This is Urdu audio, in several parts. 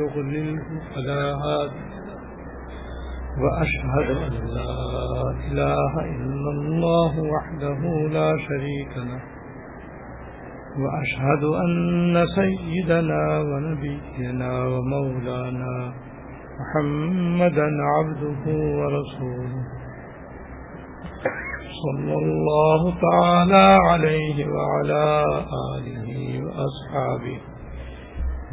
يغلله فلا هادي وأشهد أن لا إله إلا الله وحده لا شريك له وأشهد أن سيدنا ونبينا ومولانا محمدا عبده ورسوله صلى الله تعالى عليه وعلى آله وأصحابه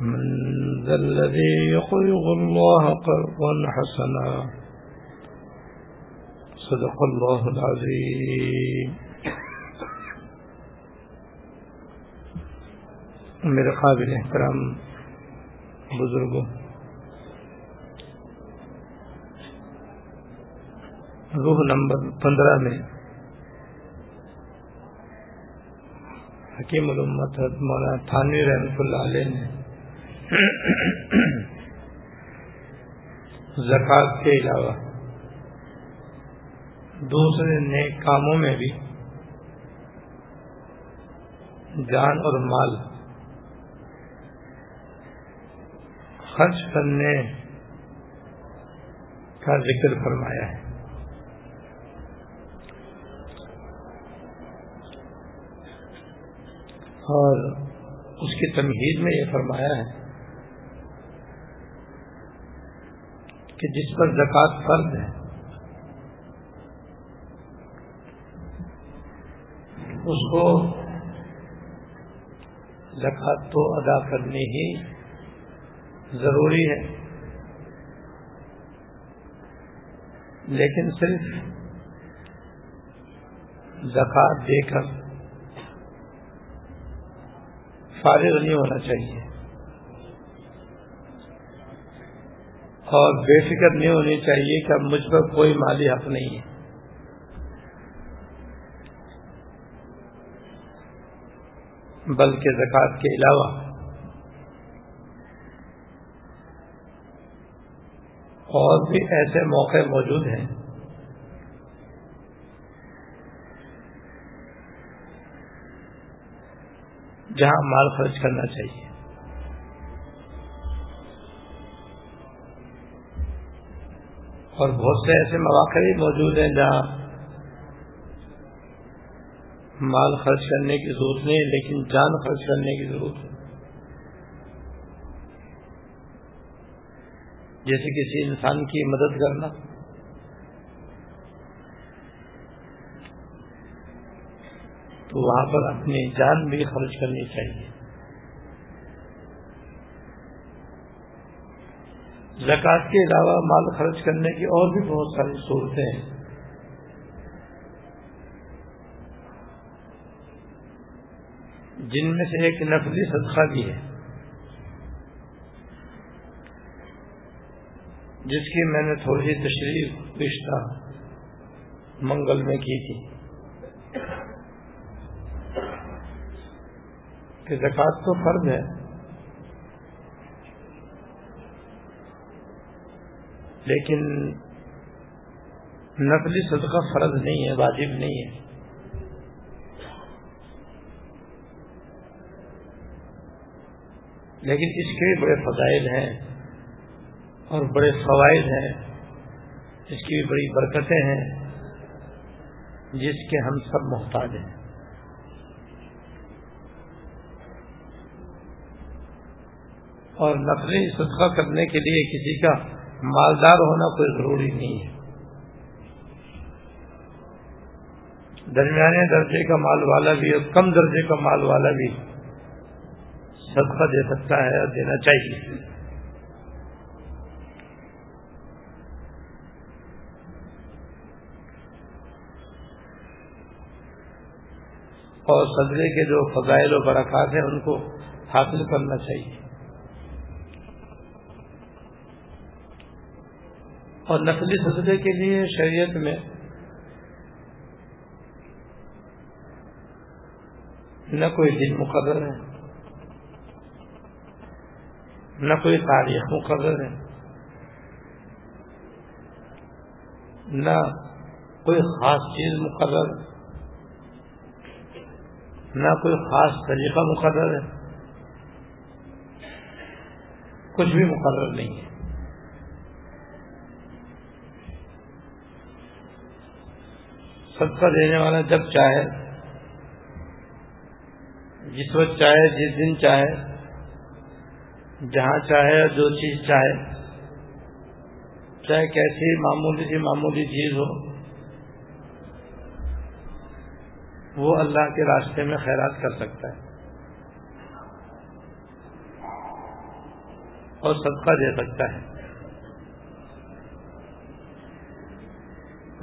من ذا الذي يقرض الله قرضا حسنا. صدق الله العظيم. میرے قابل احترام بزرگوں، روح نمبر پندرہ میں حکیم الامت مولانا تھانوی رحمۃ اللہ علیہ نے زکوٰۃ کے علاوہ دوسرے نیک کاموں میں بھی جان اور مال خرچ کرنے کا ذکر فرمایا ہے۔ اور اس کی تمہید میں یہ فرمایا ہے کہ جس پر زکوٰۃ فرض ہے۔ اس کو زکوٰۃ تو ادا کرنی ہی ضروری ہے۔ لیکن صرف زکوٰۃ دے کر فارغ نہیں ہونا چاہیے۔ اور بے فکر نہیں ہونی چاہیے کہ اب مجھ پر کوئی مالی حق نہیں ہے۔ بلکہ زکوٰۃ کے علاوہ اور بھی ایسے موقع موجود ہیں جہاں مال خرچ کرنا چاہیے۔ اور بہت سے ایسے مواقع بھی موجود ہیں جہاں مال خرچ کرنے کی ضرورت نہیں لیکن جان خرچ کرنے کی ضرورت ہے۔ جیسے کسی انسان کی مدد کرنا۔ تو وہاں پر اپنی جان بھی خرچ کرنی چاہیے۔ زکوٰۃ کے علاوہ مال خرچ کرنے کی اور بھی بہت ساری صورتیں ہیں۔ جن میں سے ایک نقلی صدقہ بھی ہے۔ جس کی میں نے تھوڑی تشریح پشتہ منگل میں کی تھی۔ کہ زکوٰۃ تو فرض ہے۔ لیکن نقلی صدقہ فرض نہیں ہے، واجب نہیں ہے۔ لیکن اس کے بھی بڑے فضائل ہیں اور بڑے فوائد ہیں۔ اس کی بھی بڑی برکتیں ہیں جس کے ہم سب محتاج ہیں۔ اور نقلی صدقہ کرنے کے لیے کسی کا مالدار ہونا کوئی ضروری نہیں ہے۔ درمیانے درجے کا مال والا بھی اور کم درجے کا مال والا بھی صدقہ دے سکتا ہے اور دینا چاہیے۔ اور صدقے کے جو فضائل و برکات ہیں ان کو حاصل کرنا چاہیے۔ اور نقلی صدقے کے لیے شریعت میں نہ کوئی دن مقرر ہے، نہ کوئی تاریخ مقرر ہے، نہ کوئی خاص چیز مقرر، نہ کوئی خاص طریقہ مقرر ہے، کچھ بھی مقرر نہیں ہے۔ سب کا دینے والا جب چاہے، جس وقت چاہے، جس دن چاہے، جہاں چاہے جو چیز چاہے چاہے کیسی معمولی سی معمولی چیز ہو، وہ اللہ کے راستے میں خیرات کر سکتا ہے اور صدقہ دے سکتا ہے۔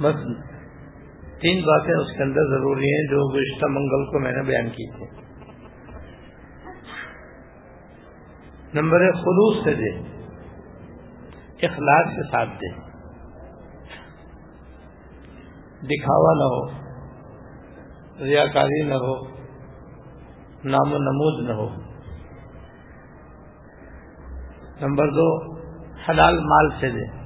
بس تین باتیں اس کے اندر ضروری ہیں جو گزشتہ منگل کو میں نے بیان کی تھی۔ نمبر خلوص سے دے اخلاق کے ساتھ دے دکھاوا نہ ہو، ریاکاری نہ ہو، نام و نمود نہ ہو۔ نمبر دو، حلال مال سے دے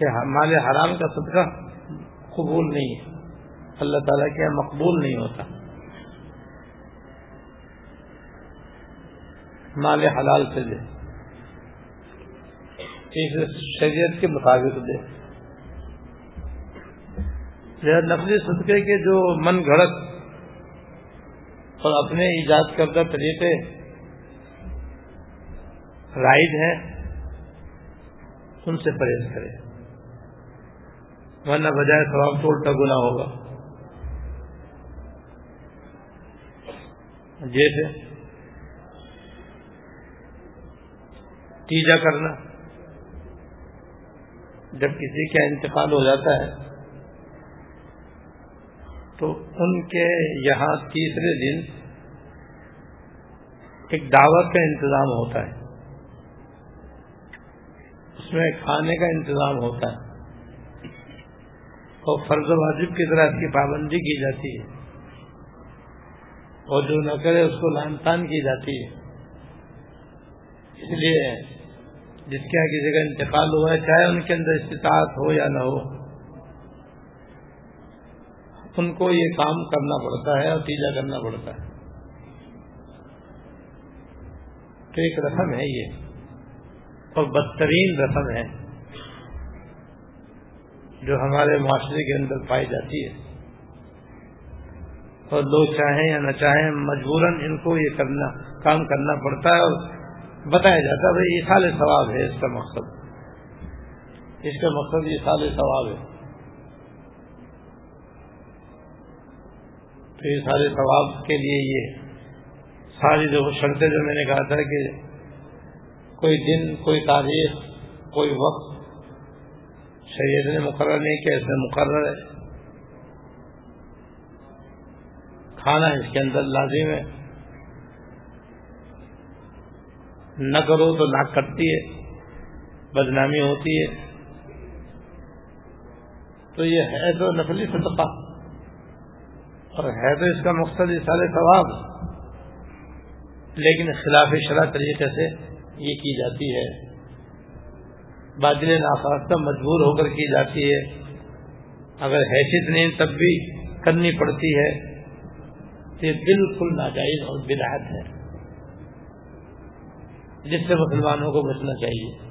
کہ مال حرام کا صدقہ قبول نہیں ہے۔ اللہ تعالیٰ کے مقبول نہیں ہوتا۔ مال حلال سے دے۔ شریعت کے مطابق دے۔ نقلی صدقے کے جو من گھڑت اور اپنے ایجاد کردہ طریقے رائڈ ہیں، ان سے پرہیز کرے ورنہ بجائے سواب تو الٹا گنا ہوگا۔ جیسے تیجا کرنا۔ جب کسی کا انتقال ہو جاتا ہے، تو ان کے یہاں تیسرے دن ایک دعوت کا انتظام ہوتا ہے۔ اس میں کھانے کا انتظام ہوتا ہے۔ اور فرض واجب کی طرح اس کی پابندی کی جاتی ہے۔ اور جو نہ کرے اس کو لان تان کی جاتی ہے۔ اس لیے جس کے یہاں کسی کا انتقال ہوا ہے، چاہے ان کے اندر استطاعت ہو یا نہ ہو، ان کو یہ کام کرنا پڑتا ہے اور تیجا کرنا پڑتا ہے۔ تو ایک رسم ہے یہ، اور بدترین رسم ہے۔ جو ہمارے معاشرے کے اندر پائی جاتی ہے۔ اور لوگ چاہیں یا نہ چاہیں، مجبوراً ان کو یہ کرنا، کام کرنا پڑتا ہے اور بتایا جاتا بھائی یہ سال ثواب ہے، اس کا مقصد۔ اس کا مقصد یہ سال ثواب ہے۔ تو یہ سارے ثواب کے لیے یہ ساری جو شرطیں جو میں نے کہا تھا کہ کوئی دن، کوئی تاریخ، کوئی وقت شریعت نے مقرر نہیں کیا، اس میں مقرر ہے۔ کھانا اس کے اندر لازم ہے۔ نہ کرو تو ناک کٹتی ہے، بدنامی ہوتی ہے۔ تو یہ ہے تو نقلی صدقہ۔ اور ہے تو اس کا مقصد سارے ثواب۔ لیکن خلاف شرح طریقے سے یہ کی جاتی ہے۔ بادل ناخواستہ مجبور ہو کر کی جاتی ہے۔ اگر حیثیت نہیں تب بھی کرنی پڑتی ہے۔ تو یہ بالکل ناجائز اور بدعت ہے۔ جس سے مسلمانوں کو بچنا چاہیے۔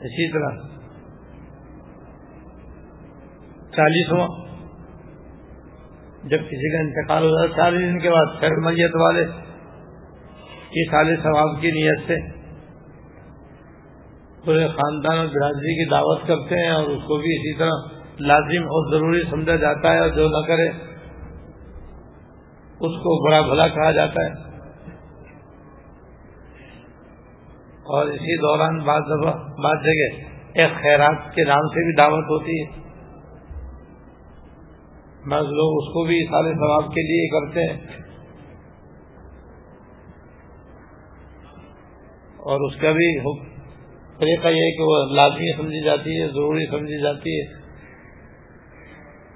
اسی طرح چالیسواں، جب کسی کا انتقال ہو جاتا چالیس دن کے بعد پھر میت والے اس سال ثواب کی نیت سے۔ پورے خاندان اور برادری کی دعوت کرتے ہیں اور اس کو بھی اسی طرح لازم اور ضروری سمجھا جاتا ہے اور جو نہ کرے، اس کو بڑا بھلا کہا جاتا ہے۔ اور اسی دوران بعض بعض جگہ ایک خیرات کے نام سے بھی دعوت ہوتی ہے۔ بعض لوگ اس کو بھی سارے ثواب کے لیے کرتے ہیں۔ اور اس کا بھی طریقہ یہ ہے کہ وہ لازمی سمجھی جاتی ہے، ضروری سمجھی جاتی ہے۔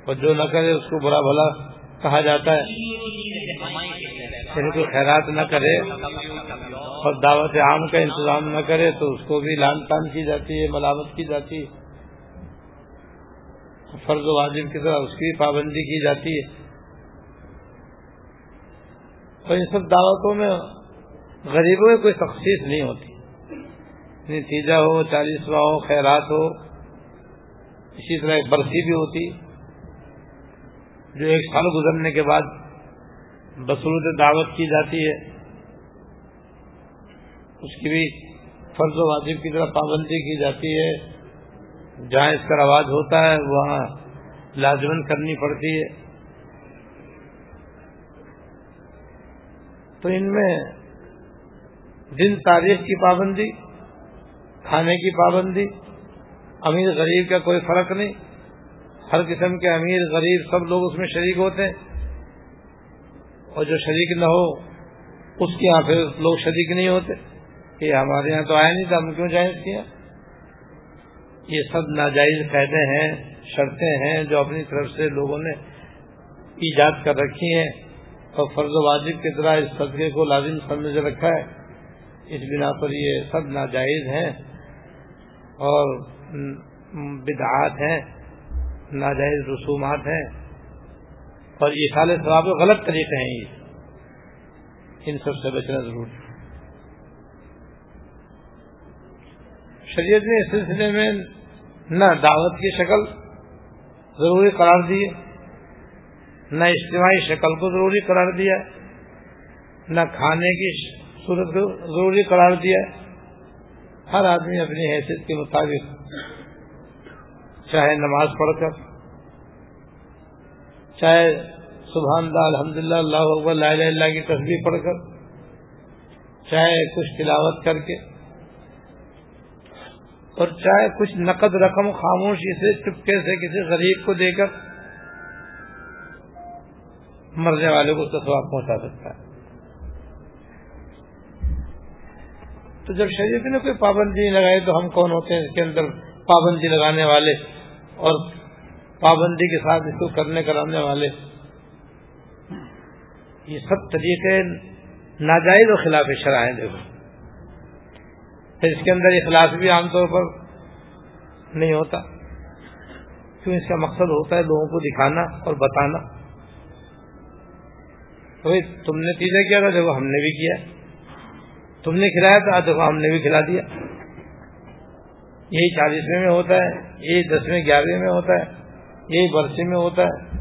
اور جو نہ کرے اس کو برا بھلا کہا جاتا ہے۔ یعنی کوئی خیرات نہ کرے اور دعوت عام کا انتظام نہ کرے تو اس کو بھی لان تان کی جاتی ہے، ملامت کی جاتی ہے۔ فرض و واجب کی طرح اس کی پابندی کی جاتی ہے۔ اور ان سب دعوتوں میں غریبوں میں کوئی تخصیص نہیں ہوتی۔ نتیجہ ہو، چالیسواں ہو، خیرات ہو، اسی طرح ایک برسی بھی ہوتی۔ جو ایک سال گزرنے کے بعد بصورت دعوت کی جاتی ہے، اس کی بھی فرض و واجب کی طرح پابندی کی جاتی ہے۔ جہاں اس کا رواج ہوتا ہے، وہاں لازمن کرنی پڑتی ہے۔ تو ان میں دن تاریخ کی پابندی، کھانے کی پابندی، امیر غریب کا کوئی فرق نہیں۔ ہر قسم کے امیر غریب سب لوگ اس میں شریک ہوتے ہیں۔ اور جو شریک نہ ہو، اس کے یہاں پھر لوگ شریک نہیں ہوتے۔ کہ ہمارے یہاں تو آیا نہیں تھا ہم کیوں جائز کیا یہ سب ناجائز قیدے ہیں، شرطیں ہیں جو اپنی طرف سے لوگوں نے ایجاد کر رکھی ہیں۔ اور فرض و واجب کی طرح اس صدقے کو لازم سمجھ رکھا ہے۔ اس بنا پر یہ سب ناجائز ہیں اور بدعات ہیں، ناجائز رسومات ہیں۔ اور یہ سال ثواب غلط طریقے ہیں یہ۔ ان سب سے بچنا ضروری شریعت نے اس سلسلے میں نہ دعوت کی شکل ضروری قرار دی، نہ اجتماعی شکل کو ضروری قرار دیا، نہ کھانے کی صورت کو ضروری قرار دیا ہر آدمی اپنی حیثیت کے مطابق چاہے نماز پڑھ کر، چاہے سبحان اللہ الحمد للہ اللہ اکبر، لا الہ اللہ کی تصویر پڑھ کر، چاہے کچھ تلاوت کر کے، اور چاہے کچھ نقد رقم خاموشی سے چپکے سے کسی غریب کو دے کر مرنے والے کو تصویر پہنچا سکتا ہے۔ تو جب شریعت نے کوئی پابندی لگائی تو ہم کون ہوتے ہیں اس کے اندر پابندی لگانے والے اور پابندی کے ساتھ اس کو کرنے کرانے والے؟ یہ سب طریقے ناجائز و خلاف شرائیں دیکھو۔ پھر اس کے اندر اخلاص بھی عام طور پر نہیں ہوتا۔ کیوں اس کا مقصد ہوتا ہے لوگوں کو دکھانا اور بتانا؟ تم نے تیزہ کیا تھا؟ دیکھو ہم نے بھی کیا۔ تم نے کھلایا تھا؟ دیکھو، ہم نے بھی کھلا دیا۔ یہی چالیسویں میں ہوتا ہے، یہی دسویں گیارہویں میں ہوتا ہے، یہی برسے میں ہوتا ہے،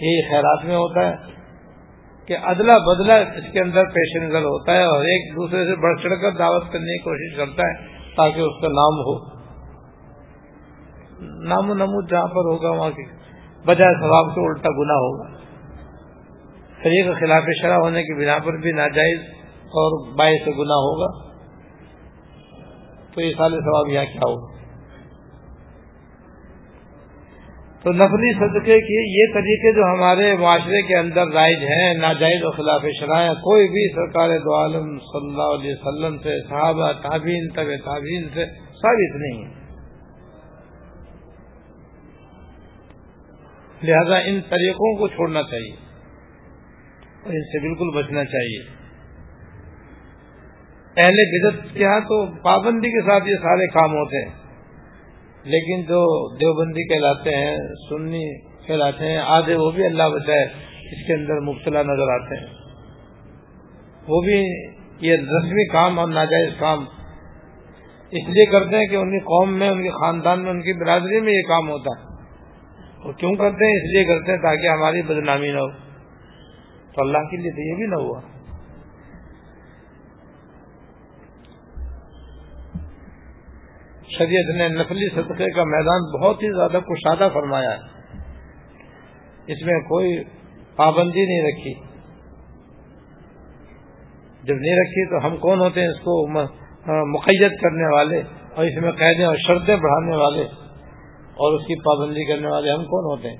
یہی خیرات میں ہوتا ہے کہ ادلا بدلا اس کے اندر پیش نظر ہوتا ہے اور ایک دوسرے سے بڑھ چڑھ کر دعوت کرنے کی کوشش کرتا ہے تاکہ اس کا نام ہو۔ نام و نمود جہاں پر ہوگا، وہاں کی بجائے ثواب سے الٹا گنا ہوگا۔ شریک خلاف شرح ہونے کی بنا پر بھی ناجائز اور باعث گنا ہوگا، تو یہ سال ثواب یہاں کیا ہوگا؟ تو نفلی صدقے کے یہ طریقے جو ہمارے معاشرے کے اندر رائج ہیں، ناجائز و خلاف شرائع، کوئی بھی سرکار دو عالم صلی اللہ علیہ وسلم سے، صحابہ تعبین طب تعبین سے ثابت نہیں ہے لہذا ان طریقوں کو چھوڑنا چاہیے، اور ان سے بالکل بچنا چاہیے۔ اہل بدت کے ہاں تو پابندی کے ساتھ یہ سارے کام ہوتے ہیں۔ لیکن جو دیوبندی کہلاتے ہیں، سنی کہلاتے ہیں، آدھے وہ بھی اللہ بچائے، اس کے اندر مبتلا نظر آتے ہیں۔ وہ بھی یہ رسمی کام اور ناجائز کام۔ اس لیے کرتے ہیں کہ ان کی قوم میں، ان کے خاندان میں، ان کی برادری میں یہ کام ہوتا ہے۔ وہ کیوں کرتے ہیں؟ اس لیے کرتے ہیں تاکہ ہماری بدنامی نہ ہو۔ تو اللہ کے لیے تو یہ بھی نہ ہوا۔ شریعت نے نقلی صدقے کا میدان بہت ہی زیادہ کشادہ فرمایا ہے۔ اس میں کوئی پابندی نہیں رکھی۔ جب نہیں رکھی تو ہم کون ہوتے ہیں اس کو مقید کرنے والے اور اس میں قیدیں اور شرطیں بڑھانے والے اور اس کی پابندی کرنے والے ہم کون ہوتے ہیں؟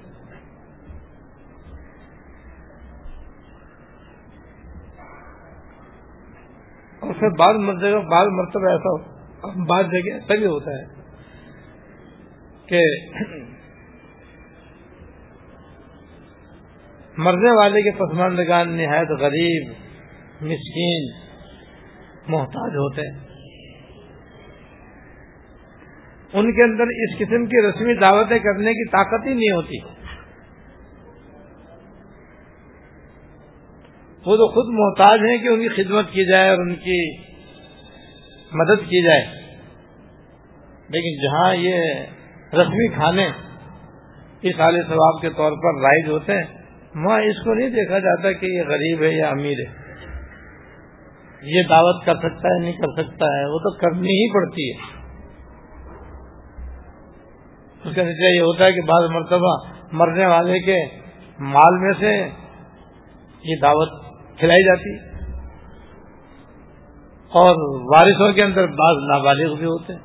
اور پھر بعض مرتبہ بعض مرتبہ ایسا بعض جگہ ایسا بھی ہوتا ہے کہ مرنے والے کے پسماندگان نہایت غریب، مسکین، محتاج ہوتے ہیں۔ ان کے اندر اس قسم کی رسمی دعوتیں کرنے کی طاقت ہی نہیں ہوتی۔ وہ تو خود محتاج ہیں کہ ان کی خدمت کی جائے اور ان کی مدد کی جائے۔ لیکن جہاں یہ رسمی کھانے اس عال ثواب کے طور پر رائج ہوتے ہیں، وہاں اس کو نہیں دیکھا جاتا کہ یہ غریب ہے یا امیر ہے۔ یہ دعوت کر سکتا ہے، نہیں کر سکتا ہے، وہ تو کرنی ہی پڑتی ہے۔ اس کا نتیجہ یہ ہوتا ہے کہ بعض مرتبہ مرنے والے کے مال میں سے یہ دعوت کھلائی جاتی۔ اور وارثوں کے اندر بعض نابالغ بھی ہوتے ہیں۔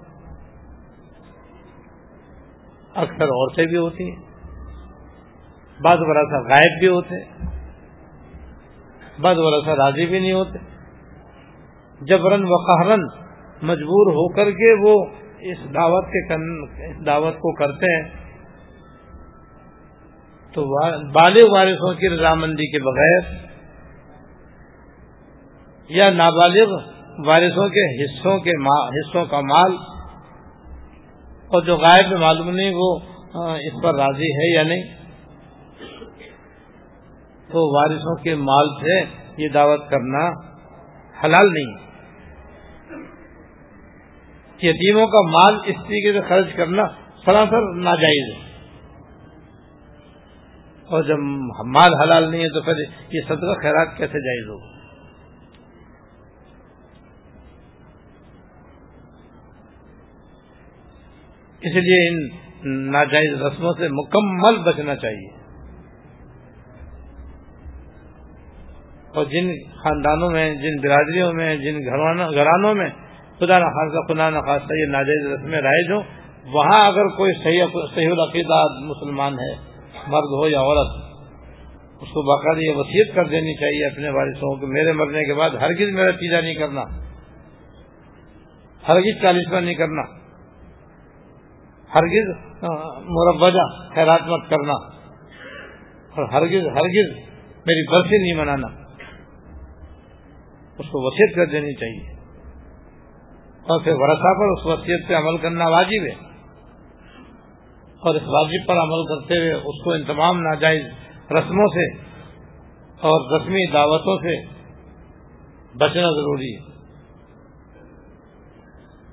اکثر عورتیں بھی ہوتی ہیں۔ بعض برسا غائب بھی ہوتے بعض برسا راضی بھی نہیں ہوتے۔ جبرن و قہرن مجبور ہو کر کے وہ اس دعوت کے اس دعوت کو کرتے ہیں، تو بالغ وارثوں کی رضامندی کے بغیر یا نابالغ وارثوں کے حصوں کے حصوں کا مال، اور جو غائب معلوم نہیں وہ اس پر راضی ہے یا نہیں۔ تو وارثوں کے مال سے یہ دعوت کرنا حلال نہیں یتیموں کا مال اس طریقے سے خرچ کرنا سراسر ناجائز ہے۔ اور جب مال حلال نہیں ہے تو پھر یہ صدقہ خیرات کیسے جائز ہوگا؟ اس لیے ان ناجائز رسموں سے مکمل بچنا چاہیے۔ اور جن خاندانوں میں، جن برادریوں میں، جن گھرانوں میں خدا نخواستہ خدا نخواستہ یہ ناجائز رسمیں رائج ہوں وہاں اگر کوئی صحیح صحیح العقیدہ مسلمان ہے، مرد ہو یا عورت، اس کو باقاعدہ یہ وصیت کر دینی چاہیے اپنے وارثوں کو، میرے مرنے کے بعد ہرگز میرا پیزا نہیں کرنا، ہرگز چالیسواں نہیں کرنا۔ ہرگز مربجہ خیرات مت کرنا۔ اور ہرگز ہرگز میری برسی نہیں منانا۔ اس کو وصیت کر دینی چاہیے۔ اور پھر ورثہ پر اس وصیت پہ عمل کرنا واجب ہے۔ اور اس واجب پر عمل کرتے ہوئے اس کو ان تمام ناجائز رسموں سے اور رسمی دعوتوں سے بچنا ضروری ہے۔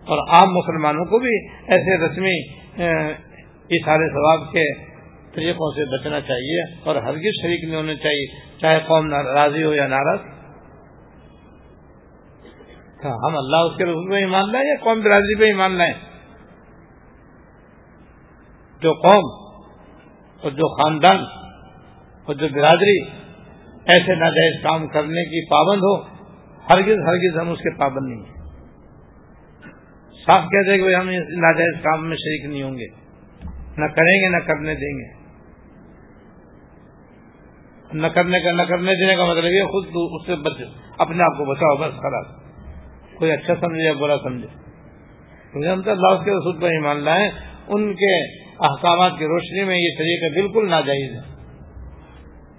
اور عام مسلمانوں کو بھی ایسے رسمی اشارے ثواب کے طریقوں سے بچنا چاہیے اور ہرگز شریک نہیں ہونے چاہیے، چاہے قوم راضی ہو یا ناراض۔ ہاں، ہم اللہ اس کے رسول پہ ایمان لائیں یا قوم برادری پہ ایمان لائیں؟ جو قوم اور جو خاندان اور جو برادری ایسے ناجائز کام کرنے کی پابند ہو، ہرگز ہرگز ہم اس کے پابند نہیں ہیں۔ صاف کہتے کہ ہم ناجائز کام میں شریک نہیں ہوں گے۔ نہ کریں گے، نہ کرنے دیں گے۔ نہ کرنے کا، نہ کرنے دینے کا مطلب یہ خود اس سے بچ، اپنے آپ کو بچاؤ، بس خراب کوئی اچھا سمجھے یا برا سمجھے۔ ہم تو اللہ کے رسول پر ایمان لائیں، ان کے احکامات کی روشنی میں یہ طریقہ بالکل ناجائز ہے۔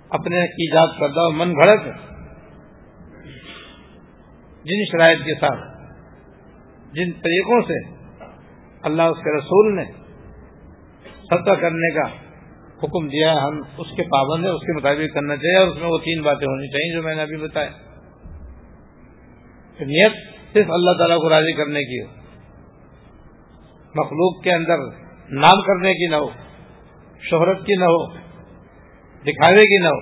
اپنے ایجاد کردہ من گھڑت۔ جن شرائط کے ساتھ۔ جن طریقوں سے اللہ اس کے رسول نے سطح کرنے کا حکم دیا ہے، ہم اس کے پابند ہیں، اس کے مطابق کرنا چاہیے اور اس میں وہ تین باتیں ہونی چاہیے جو میں نے ابھی بتایا نیت صرف اللہ تعالیٰ کو راضی کرنے کی ہو، مخلوق کے اندر نام کرنے کی نہ ہو، شہرت کی نہ ہو، دکھاوے کی نہ ہو۔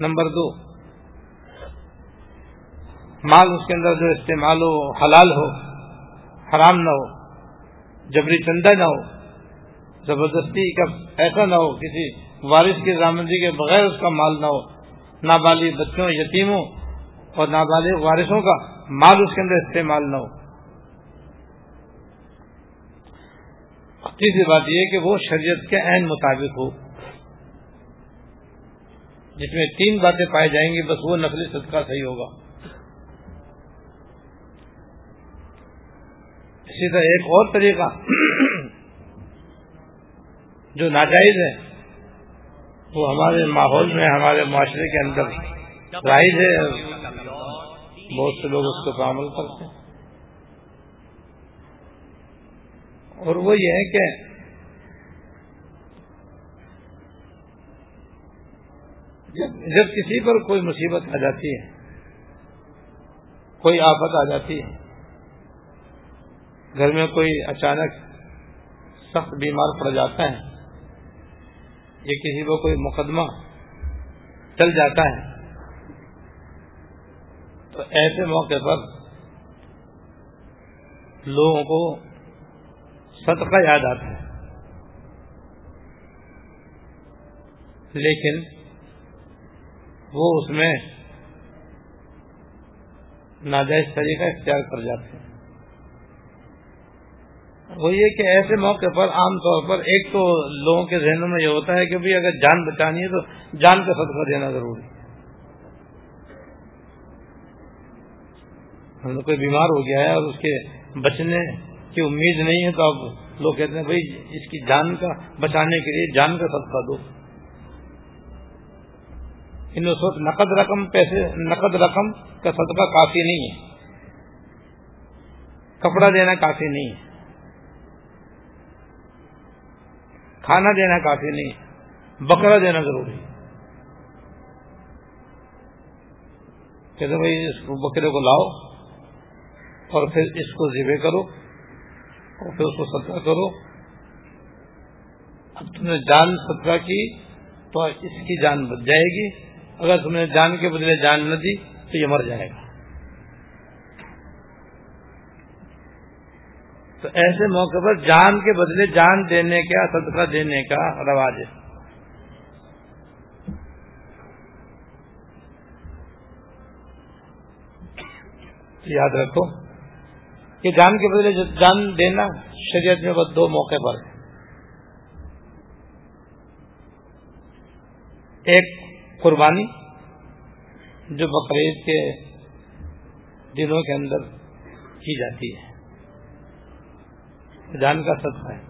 نمبر دو مال اس کے اندر جو استعمال ہو، حلال ہو، حرام نہ ہو، جبری چندہ نہ ہو، زبردستی کا ایسا نہ ہو، کسی وارث کی رامندی کے بغیر اس کا مال نہ ہو نابالغ بچوں، یتیموں اور نابالغ وارثوں کا مال اس کے اندر استعمال نہ ہو۔ تیسری بات یہ کہ وہ شریعت کے عین مطابق ہو۔ جس میں تین باتیں پائی جائیں گی، بس وہ نقلی صدقہ صحیح ہوگا۔ اسی طرح ایک اور طریقہ جو ناجائز ہے، وہ ہمارے ماحول میں، ہمارے معاشرے کے اندر رائج ہے۔ بہت سے لوگ اس کو عمل کرتے ہیں۔ اور وہ یہ ہے کہ جب کسی پر کوئی مصیبت آ جاتی ہے، کوئی آفت آ جاتی ہے گھر میں کوئی اچانک سخت بیمار پڑ جاتا ہے، یا کسی کو کوئی مقدمہ چل جاتا ہے، تو ایسے موقع پر لوگوں کو صدقہ یاد آتا ہے۔ لیکن وہ اس میں ناجائز طریقہ اختیار کر جاتے ہیں۔ وہ یہ کہ ایسے موقع پر عام طور پر ایک تو لوگوں کے ذہنوں میں یہ ہوتا ہے کہ اگر جان بچانی ہے تو جان کا صدقہ دینا ضروری ہے۔ کوئی بیمار ہو گیا ہے اور اس کے بچنے کی امید نہیں ہے تو اب لوگ کہتے ہیں بھائی اس کی جان کا بچانے کے لیے جان کا صدقہ دو۔ ان اس وقت نقد رقم، پیسے نقد رقم کا صدقہ کافی نہیں ہے۔ کپڑا دینا کافی نہیں ہے۔ کھانا دینا کافی نہیں بکرا دینا ضروری ہے۔ کہتے بھائی اس بکرے کو لاؤ اور پھر اس کو ذبے کرو اور پھر اس کو صدقہ کرو۔ اب تم نے جان صدقہ کی تو اس کی جان بچ جائے گی۔ اگر تم نے جان کے بدلے جان نہ دی تو یہ مر جائے گا۔ تو ایسے موقع پر جان کے بدلے جان دینے کا، صدقہ دینے کا رواج ہے۔ یاد رکھو کہ جان کے بدلے جان دینا شریعت میں بس دو موقع پر ہے۔ ایک قربانی جو بقرعید کے دنوں کے اندر کی جاتی ہے۔ جان کا صدقہ ہے۔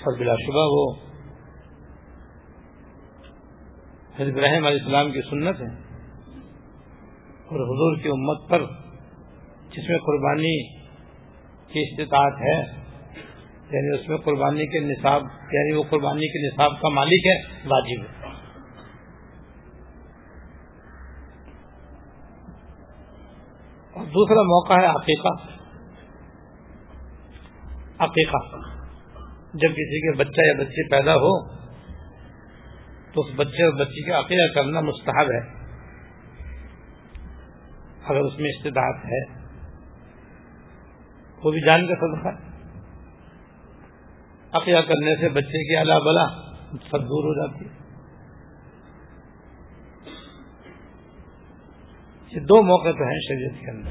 اور بلا شبہ وہ حضرت ابراہیم علیہ السلام کی سنت ہے۔ اور حضور کی امت پر جس میں قربانی کی استطاعت ہے یعنی اس میں قربانی کے نصاب یعنی وہ قربانی کے نصاب کا مالک ہے، واجب ہے اور دوسرا موقع ہے عقیقہ۔ عقیقہ۔ جب کسی کے بچہ یا بچی پیدا ہو، تو اس بچے اور بچی کا عقیقہ کرنا مستحب ہے۔ اگر اس میں استداعت ہے، وہ بھی جان کا صدقہ عقیہ کرنے سے بچے کی اللہ بلا، سب دور ہو جاتی ہے۔ یہ دو موقع تو ہیں شریعت کے اندر۔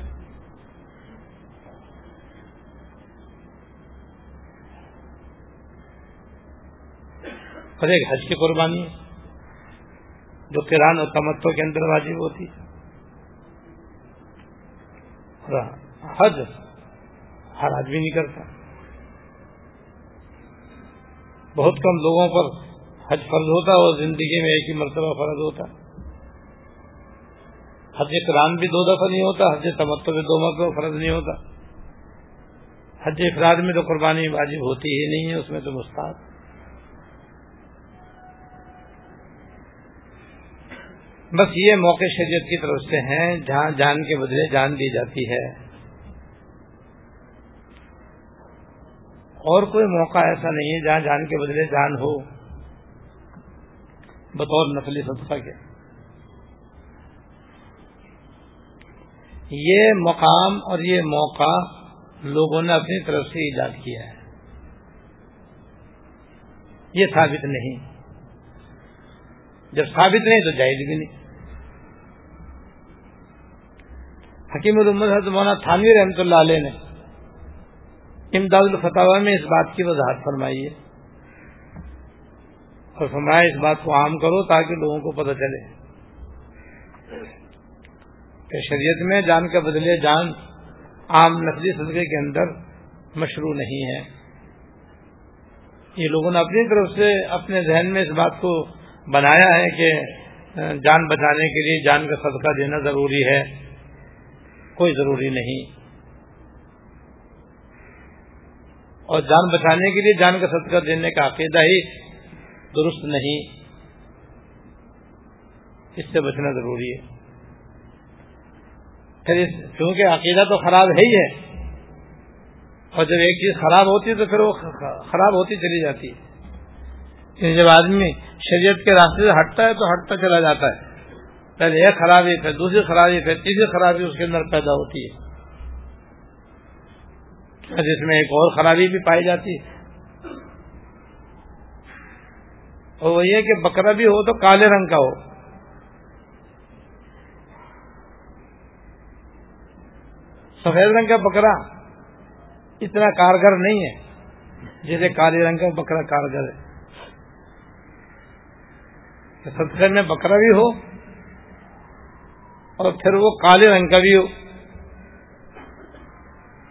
اور ایک حج کی قربانی، جو کران اور تمتوں کے اندر واجب ہوتی۔ ہے حج ہر آدمی نہیں کرتا۔ بہت کم لوگوں پر حج فرض ہوتا ہے اور زندگی میں ایک ہی مرتبہ فرض ہوتا۔ ہے حج کرام بھی دو دفعہ نہیں ہوتا، حج تمتو بھی دو مرتبہ فرض نہیں ہوتا۔ حج افراد میں تو قربانی واجب ہوتی ہی نہیں ہے، اس میں تو مستعد بس یہ موقع شریعت کی طرف سے ہیں، جہاں جان کے بدلے جان دی جاتی ہے۔ اور کوئی موقع ایسا نہیں ہے جہاں جان کے بدلے جان ہو۔ بطور نقلی صدقہ کے۔ یہ مقام اور یہ موقع لوگوں نے اپنی طرف سے ایجاد کیا ہے۔ یہ ثابت نہیں۔ جب ثابت نہیں تو جائز بھی نہیں۔ حکیم الحمد حضرت مولانا تھانوی رحمۃ اللہ علیہ نے امداد الفتح میں اس بات کی وضاحت فرمائی ہے اور فرمایا اس بات کو عام کرو تاکہ لوگوں کو پتہ چلے۔ کہ شریعت میں جان کے بدلے جان عام نقلی صدقے کے اندر مشروع نہیں ہے۔ یہ لوگوں نے اپنی طرف سے اپنے ذہن میں اس بات کو بنایا ہے کہ جان بچانے کے لیے جان کا صدقہ دینا ضروری ہے۔ کوئی ضروری نہیں۔ اور جان بچانے کے لیے جان کا صدقہ دینے کا عقیدہ ہی درست نہیں۔ اس سے بچنا ضروری ہے۔ کیونکہ عقیدہ تو خراب ہے ہی ہے۔ اور جب ایک چیز خراب ہوتی ہے تو پھر وہ خراب ہوتی چلی جاتی ہے۔ یعنی جب آدمی شریعت کے راستے سے ہٹتا ہے تو ہٹتا چلا جاتا ہے۔ پہلے ایک خرابی، پھر دوسری خرابی، پھر تیسری خرابی اس کے اندر پیدا ہوتی ہے۔ جس میں ایک اور خرابی بھی پائی جاتی ہے۔ اور وہ یہ کہ بکرا بھی ہو تو کالے رنگ کا ہو۔ سفید رنگ کا بکرا اتنا کارگر نہیں ہے جیسے کالے رنگ کا بکرا کارگر ہے۔ صدقے میں بکرا بھی ہو اور پھر وہ کالے رنگ کا بھی ہو۔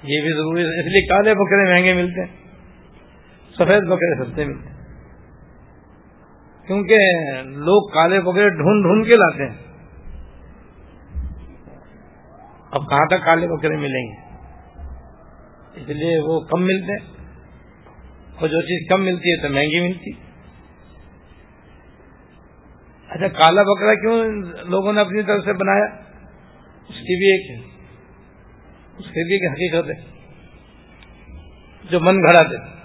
یہ بھی ضروری ہے، اس لیے کالے بکرے مہنگے ملتے ہیں۔ سفید بکرے سستے ملتے ہیں۔ کیونکہ لوگ کالے بکرے ڈھونڈ ڈھونڈ کے لاتے ہیں۔ اب کہاں تک کالے بکرے ملیں گے؟ اس لیے وہ کم ملتے اور جو چیز کم ملتی ہے تو مہنگی ملتی۔ اچھا کالا بکرا کیوں لوگوں نے اپنی طرف سے بنایا؟ اس کی بھی ایک اس کی بھی ایک حقیقت ہے۔ جو من گھڑا دے۔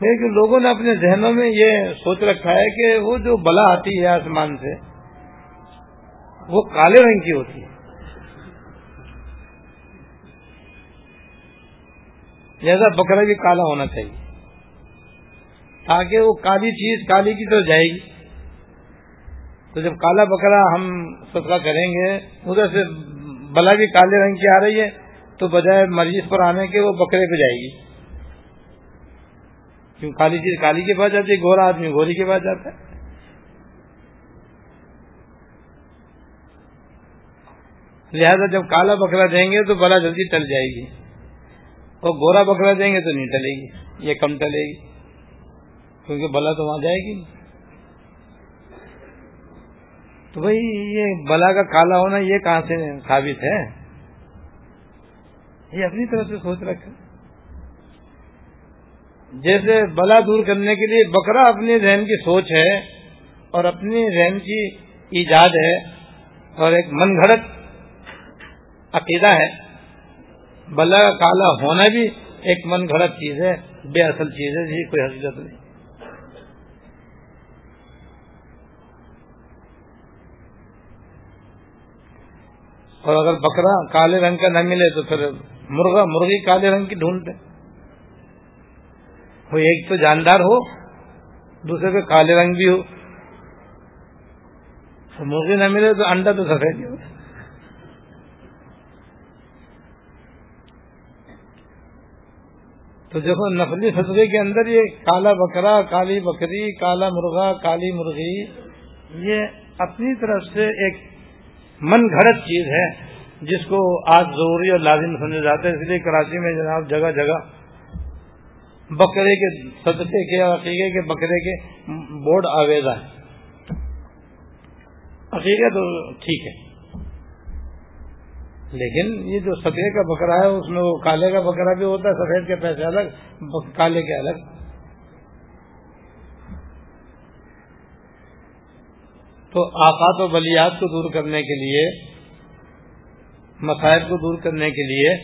لیکن لوگوں نے اپنے ذہنوں میں یہ سوچ رکھا ہے کہ وہ جو بلا آتی ہے آسمان سے، وہ کالے رنگ کی ہوتی ہے۔ جیسا بکرا بھی کالا ہونا چاہیے۔ تاکہ وہ کالی چیز کالی کی طرف جائے گی۔ تو جب کالا بکرا ہم سترا کریں گے، ادھر سے بلا بھی کالے رنگ کی آ رہی ہے، تو بجائے مریض پر آنے کے وہ بکرے پہ جائے گی۔ کیوں؟ کالی چیز کالی کے پاس جاتی ہے، گورا آدمی گوری کے پاس جاتا ہے۔ لہذا جب کالا بکرا دیں گے تو بلا جلدی ٹل جائے گی۔ اور گورا بکرا دیں گے تو نہیں ٹلے گی، یہ کم ٹلے گی۔ کیونکہ بلا تو وہاں جائے گی۔ تو بھائی، یہ بلا کا کالا ہونا یہ کہاں سے ثابت ہے؟ یہ اپنی طرف سے سوچ رکھے جیسے بلا دور کرنے کے لیے بکرا اپنی ذہن کی سوچ ہے اور اپنی ذہن کی ایجاد ہے اور ایک من گھڑت عقیدہ ہے۔ بلا کا کالا ہونا بھی ایک من گھڑت چیز ہے، بے اصل چیز ہے جی کوئی حقیقت نہیں۔ اور اگر بکرا کالے رنگ کا نہ ملے تو پھر مرغا مرغی کالے رنگ کی ڈھونڈتے وہ ایک تو جاندار ہو، دوسرے پہ کالے رنگ بھی ہو۔ مرغی نہ ملے تو انڈا تو سفید ہو۔ تو دیکھو، نقلی فصلے کے اندر یہ کالا بکرا، کالی بکری، کالا مرغا، کالی مرغی، یہ اپنی طرف سے ایک من گھڑت چیز ہے، جس کو آج ضروری اور لازم سمجھے جاتے ہیں اس لیے کراچی میں جناب جگہ جگہ بکرے کے صدقے کے، عقیقے کے بکرے کے بورڈ آویزہ ہے عقیقے تو ٹھیک ہے۔ لیکن یہ جو سفید کا بکرا ہے، اس میں وہ کالے کا بکرا بھی ہوتا ہے، سفید کے پیسے الگ کالے کے الگ۔ تو آفات و بلیات کو دور کرنے کے لیے مسائل کو دور کرنے کے لیے،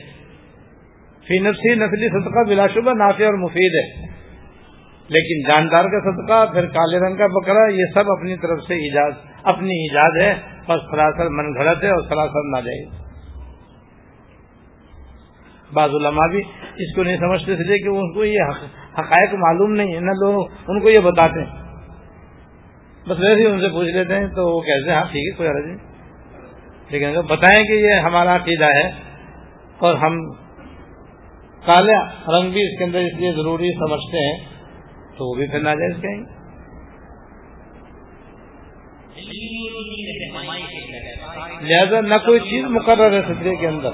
فی نفسی نسلی صدقہ بلا شبہ نافع اور مفید ہے۔ لیکن جاندار کا صدقہ، پھر کالے رنگ کا بکرا، یہ سب اپنی طرف سے ایجاد اپنی ایجاد ہے۔ بس سراسر من گھڑت ہے اور سراسر نہ جائے بعض علماء بھی اس کو نہیں سمجھتے اس لیے کہ ان کو یہ حقائق معلوم نہیں ہے نہ لوگ ان کو یہ بتاتے ہیں۔ بس ویسے ہی ان سے پوچھ لیتے ہیں، تو وہ کہتے ہیں ہاں ٹھیک ہے، کوئی عرض نہیں۔ لیکن اگر بتائیں کہ یہ ہمارا عقیدہ ہے اور ہم کالا رنگ بھی اس کے اندر اس لیے ضروری سمجھتے ہیں، تو وہ بھی پھر ناجائز کہیں۔ گے لہذا نہ کوئی چیز مقرر ہے سترے کے اندر۔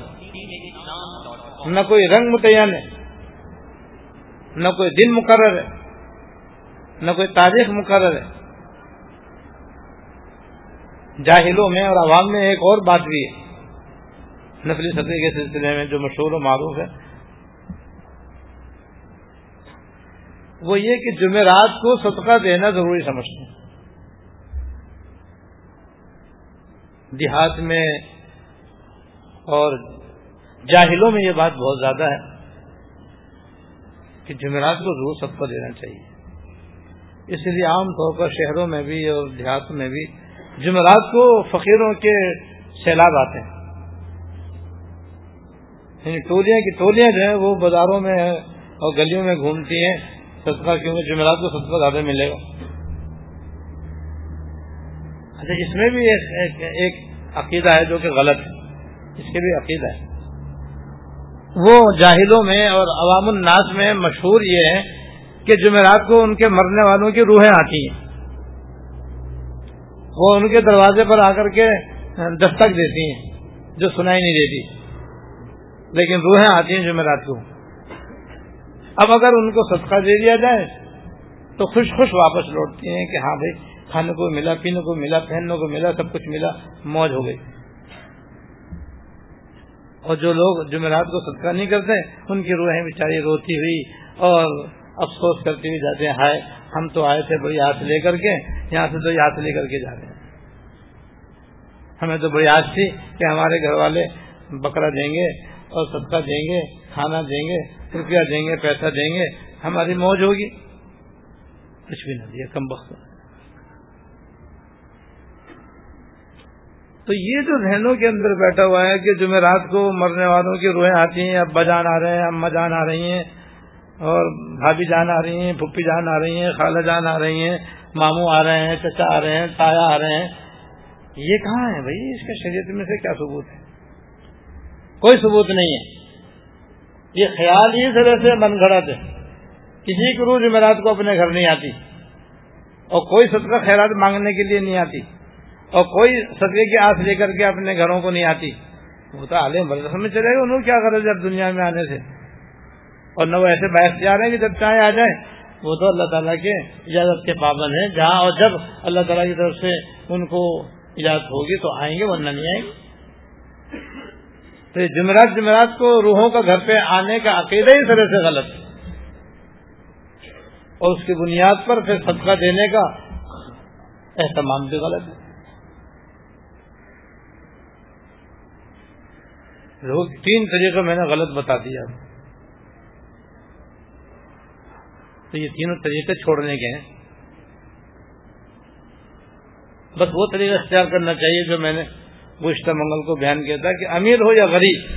نہ کوئی رنگ متعین ہے، نہ کوئی دن مقرر ہے، نہ کوئی تاریخ مقرر ہے۔ جاہلوں میں اور عوام میں ایک اور بات بھی ہے۔ نسلی سطح کے سلسلے میں جو مشہور و معروف ہے، وہ یہ کہ جمعرات کو صدقہ دینا ضروری سمجھتے ہیں۔ دیہات میں اور جاہلوں میں یہ بات بہت زیادہ ہے کہ جمعرات کو ضرور صدقہ دینا چاہیے۔ اس لیے عام طور پر شہروں میں بھی اور دیہاتوں میں بھی جمعرات کو فقیروں کے سیلاب آتے ہیں۔ یعنی ٹولیاں کی ٹولیاں جو ہیں وہ بازاروں میں اور گلیوں میں گھومتی ہیں۔ صدقہ کیونکہ جمعرات کو صدقہ زیادہ ملے گا۔ اچھا اس میں بھی ایک ایک عقیدہ ہے جو کہ غلط ہے۔ اس کے بھی عقیدہ ہے۔ وہ جاہلوں میں اور عوام الناس میں مشہور یہ ہے کہ جمعرات کو ان کے مرنے والوں کی روحیں آتی ہیں۔ وہ ان کے دروازے پر آ کر کے دستک دیتی ہیں، جو سنائی نہیں دیتی۔ لیکن روحیں آتی ہیں جمعرات کو۔ اب اگر ان کو صدقہ دے دیا جائے، تو خوش خوش واپس لوٹتی ہیں کہ ہاں بھائی، کھانے کو ملا، پینے کو ملا، پہننے کو ملا، سب کچھ ملا، موج ہو گئی۔ اور جو لوگ جمعرات کو صدقہ نہیں کرتے، ان کی روحیں بیچاری روتی ہوئی اور افسوس کرتی ہوئی جاتے ہیں، ہائے، ہم تو آئے تھے بڑی آس لے کر کے، یہاں سے تو آس لے کر کے جا رہے ہیں۔ ہمیں تو بڑی آس تھی کہ ہمارے گھر والے بکرا دیں گے اور صدقہ دیں گے، کھانا دیں گے، روپیہ دیں گے، پیسہ دیں گے، ہماری موج ہوگی۔ کچھ بھی نہ دیا، کم وقت تو یہ جو ذہنوں کے اندر بیٹھا ہوا ہے کہ جمعرات کو مرنے والوں کی روحیں آتی ہیں ابا جان آ رہے ہیں اما جان آ رہی ہیں، اور بھابھی جان آ رہی ہیں پھپھی جان آ رہی ہیں، خالہ جان آ رہی ہیں، ماموں آ رہے ہیں، چچا آ رہے ہیں، تایا آ رہے ہیں۔ یہ کہاں ہے بھائی؟ اس کے شریعت میں سے کیا ثبوت ہے؟ کوئی ثبوت نہیں ہے۔ یہ خیال ہی طرح سے من گھڑت ہے۔ کسی کو روز جمعرات کو اپنے گھر نہیں آتی، اور کوئی صدقہ خیرات مانگنے کے لیے نہیں آتی۔ اور کوئی صدقے کی آس لے کر کے اپنے گھروں کو نہیں آتی، وہ تو عالم مدرسہ میں چلے گا، انہوں کیا کرے جب دنیا میں آنے سے؟ اور نہ وہ ایسے باعث جا رہے ہیں کہ جب چاہے آ جائیں وہ تو اللہ تعالیٰ کے اجازت کے پابند ہیں۔ جہاں اور جب اللہ تعالیٰ کی طرف سے ان کو اجازت ہوگی تو آئیں گے، ورنہ نہیں آئیں گے۔ تو جمعرات جمعرات کو روحوں کا گھر پہ آنے کا عقیدہ ہی طرح سے غلط ہے۔ اور اس کی بنیاد پر پھر صدقہ دینے کا اہتمام بھی غلط ہے۔ تین طریقے میں نے غلط بتا دیا۔ تو یہ تینوں طریقے چھوڑنے کے ہیں۔ بس وہ طریقہ اختیار کرنا چاہیے جو میں نے گشتہ منگل کو بیان کیا تھا کہ امیر ہو یا غریب،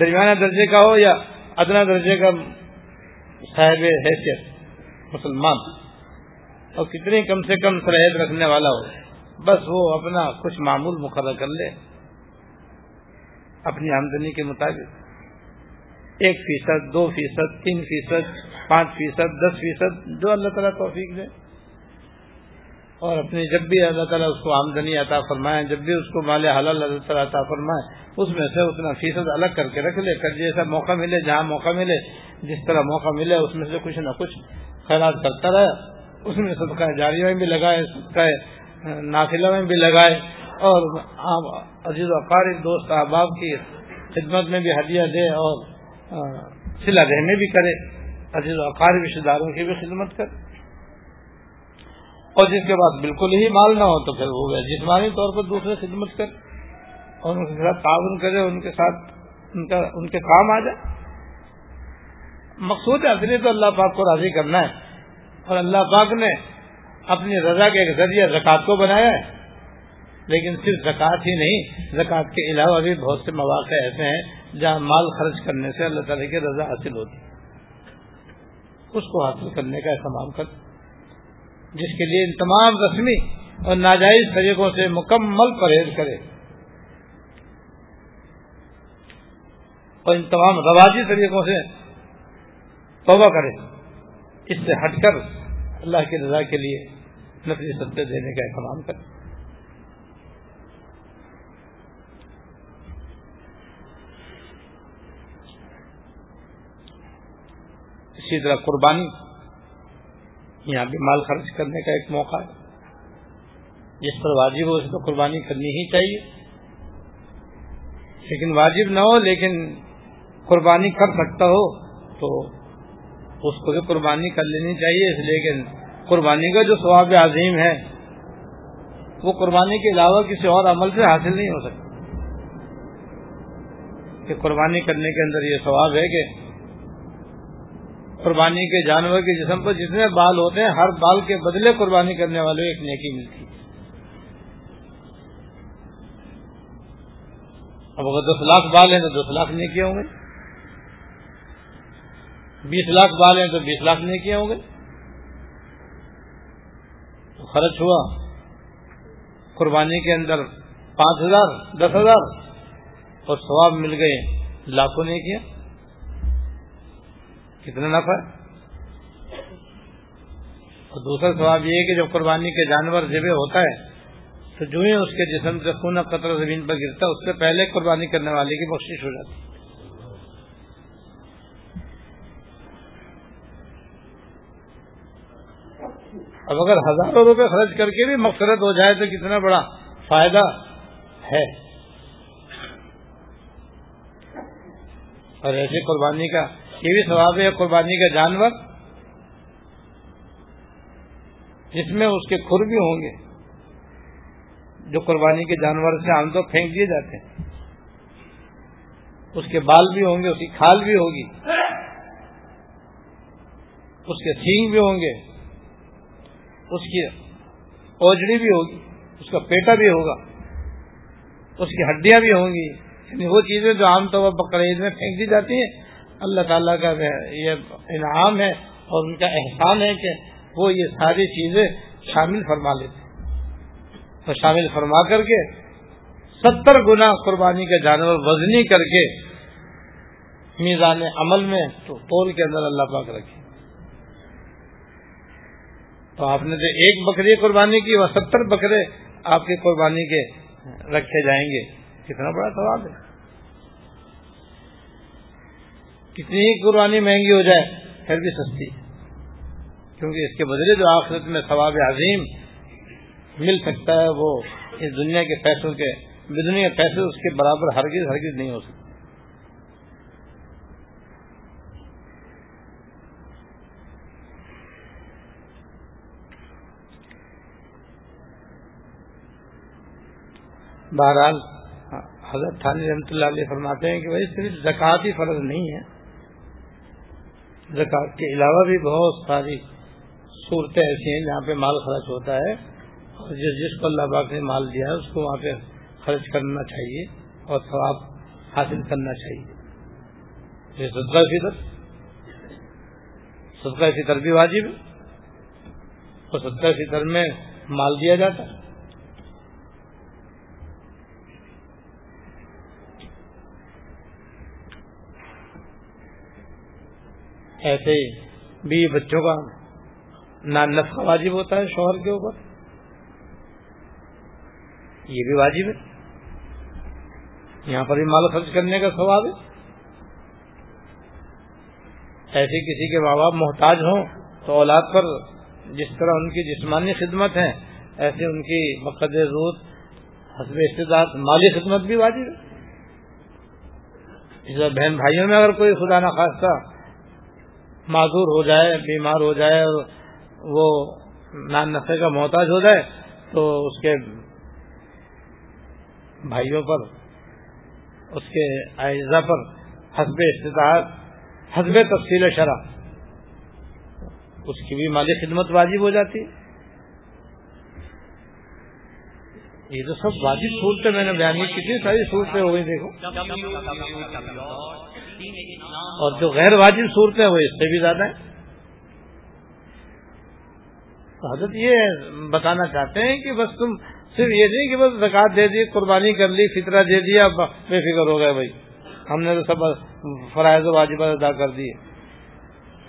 درمیانہ درجے کا ہو یا ادنا درجے کا صاحب حیثیت، مسلمان، اور کتنی کم سے کم سرحد رکھنے والا ہو۔ بس وہ اپنا کچھ معمول مقرر کر لے۔ اپنی آمدنی کے مطابق۔ ایک فیصد، دو فیصد، تین فیصد، پانچ فیصد، دس فیصد، جو اللہ تعالیٰ توفیق دے۔ اور اپنی جب بھی اللہ تعالیٰ اس کو آمدنی عطا فرمائے، جب بھی اس کو مال حلال اللہ تعالیٰ عطا فرمائے، اس میں سے اتنا فیصد الگ کر کے رکھ لے، کر جیسا موقع ملے، جہاں موقع ملے، جس طرح موقع ملے، اس میں سے کچھ نہ کچھ خیالات کرتا رہے اس میں صدقہ جاری میں بھی لگائے، صدقہ نافلہ میں بھی لگائے۔ اور عزیز و قارب دوست احباب کی خدمت میں بھی ہدیہ دے اور سلا رحمی بھی کرے۔ عزیز و قارب رشتے داروں کی بھی خدمت کرے۔ اور جس کے بعد بالکل ہی مال نہ ہو تو پھر وہ جسمانی طور پر دوسرے خدمت کرے۔ اور ان کے ساتھ تعاون کرے، ان کے ساتھ ان کا، ان کے کام آ جائے۔ مقصود اصلی تو اللہ پاک کو راضی کرنا ہے۔ اور اللہ پاک نے اپنی رضا کے ایک ذریعے زکات کو بنایا ہے۔ لیکن صرف زکوٰۃ ہی نہیں، زکوٰۃ کے علاوہ بھی بہت سے مواقع ایسے ہیں جہاں مال خرچ کرنے سے اللہ تعالی کی رضا حاصل ہوتی اس کو حاصل کرنے کا اہتمام کر۔ جس کے لیے ان تمام رسمی اور ناجائز طریقوں سے مکمل پرہیز کرے۔ اور ان تمام رواجی طریقوں سے توبہ کرے۔ اس سے ہٹ کر اللہ کی رضا کے لیے نقلی سطح دینے کا اہتمام کرے۔ اسی طرح قربانی، یہاں بھی مال خرچ کرنے کا ایک موقع ہے۔ جس پر واجب ہو اس کو قربانی کرنی ہی چاہیے۔ لیکن واجب نہ ہو، لیکن قربانی کر سکتا ہو، تو اس کو بھی قربانی کر لینی چاہیے۔ اس لیکن قربانی کا جو ثواب عظیم ہے، وہ قربانی کے علاوہ کسی اور عمل سے حاصل نہیں ہو سکتا۔ کہ قربانی کرنے کے اندر یہ ثواب ہے کہ قربانی کے جانور کے جسم پر جتنے بال ہوتے ہیں، ہر بال کے بدلے قربانی کرنے والے ایک نیکی ملتی ہے۔ اب اگر دس لاکھ بال ہیں تو دس لاکھ نیکی ہوں گے۔ بیس لاکھ بال ہیں تو بیس لاکھ نیکی ہوں گے۔ تو خرچ ہوا۔ قربانی کے اندر پانچ ہزار، دس ہزار اور ثواب مل گئے لاکھوں نے کیا کتنا نفع اور دوسرا سواب یہ ہے کہ جب قربانی کے جانور جب ہوتا ہے، تو جو ہی اس کے جسم سے خون قطر زمین پر گرتا ہے، اس سے پہلے قربانی کرنے والے کی بخش ہو جاتی اب اگر ہزاروں روپے خرچ کر کے بھی مقصرت ہو جائے تو کتنا بڑا فائدہ ہے؟ اور ایسی قربانی کا یہ بھی ثواب ہے قربانی کا جانور۔ جس میں اس کے کھر بھی ہوں گے۔ جو قربانی کے جانور سے عام تو پھینک دیے جاتے ہیں۔ اس کے بال بھی ہوں گے، اس کی کھال بھی ہوگی۔ اس کے سینگ بھی ہوں گے۔ اس کی اوجڑی بھی ہوگی، اس کا پیٹا بھی ہوگا۔ اس کی ہڈیاں بھی ہوں گی۔ یعنی وہ چیزیں جو عام طور پر بقرعید میں پھینک دی جاتی ہیں۔ اللہ تعالیٰ کا یہ انعام ہے اور ان کا احسان ہے کہ وہ یہ ساری چیزیں شامل فرما لیتے تو شامل فرما کر کے ستر گنا قربانی کے جانور وزنی کر کے میزان عمل میں تو پول کے اندر اللہ پاک رکھے۔ تو آپ نے جو ایک بکری قربانی کی وہ ستر بکرے آپ کی قربانی کے رکھے جائیں گے۔ کتنا بڑا سوال ہے۔ کتنی ہی قربانی مہنگی ہو جائے، پھر بھی سستی۔ کیونکہ اس کے بدلے جو آخرت میں ثواب عظیم مل سکتا ہے، وہ اس دنیا کے پیسوں کے بدنیا پیسے اس کے برابر ہرگز ہرگز نہیں ہو سکتے۔ بہرحال، حضرت تھانی رحمۃ اللہ علیہ فرماتے ہیں کہ بھائی صرف زکوٰۃ ہی فرض نہیں ہے۔ زکات کے علاوہ بھی بہت ساری صورتیں ایسی ہیں جہاں پہ مال خرچ ہوتا ہے اور جس جس کو اللہ باغ نے مال دیا ہے، اس کو وہاں پہ خرچ کرنا چاہیے اور ثواب حاصل کرنا چاہیے۔ یہ صدقہ فطر صدقہ فطر بھی واجب ہے اور صدقہ فطر میں مال دیا جاتا ہے۔ ایسے بھی بچوں کا نان نفقہ واجب ہوتا ہے شوہر کے اوپر۔ یہ بھی واجب ہے۔ یہاں پر بھی مال خرچ کرنے کا ثواب ہے۔ ایسے کسی کے ماں باپ محتاج ہوں تو اولاد پر جس طرح ان کی جسمانی خدمت ہے، ایسے ان کی مقد روت حسب استداد مالی خدمت بھی واجب ہے۔ بہن بھائیوں میں اگر کوئی خدا نخواستہ معذور ہو جائے، بیمار ہو جائے اور وہ نان نفے کا محتاج ہو جائے، تو اس کے بھائیوں پر، اس کے اعزا پر حسب استطاعت، حسب تفصیل شرح اس کی بھی مالی خدمت واجب ہو جاتی۔ یہ تو سب واجب صورتیں میں نے بیان کی کتنی ساری صورتیں ہو گئی، دیکھو۔ اور جو غیر واجب صورتیں وہ اس سے بھی زیادہ ہیں۔ حضرت یہ بتانا چاہتے ہیں کہ بس تم صرف یہ نہیں کہ بس زکات دے دی، قربانی کر لی، فطرہ دے دیا بے فکر ہو گئے بھائی۔ ہم نے تو سب فرائض واجبات ادا کر دیے۔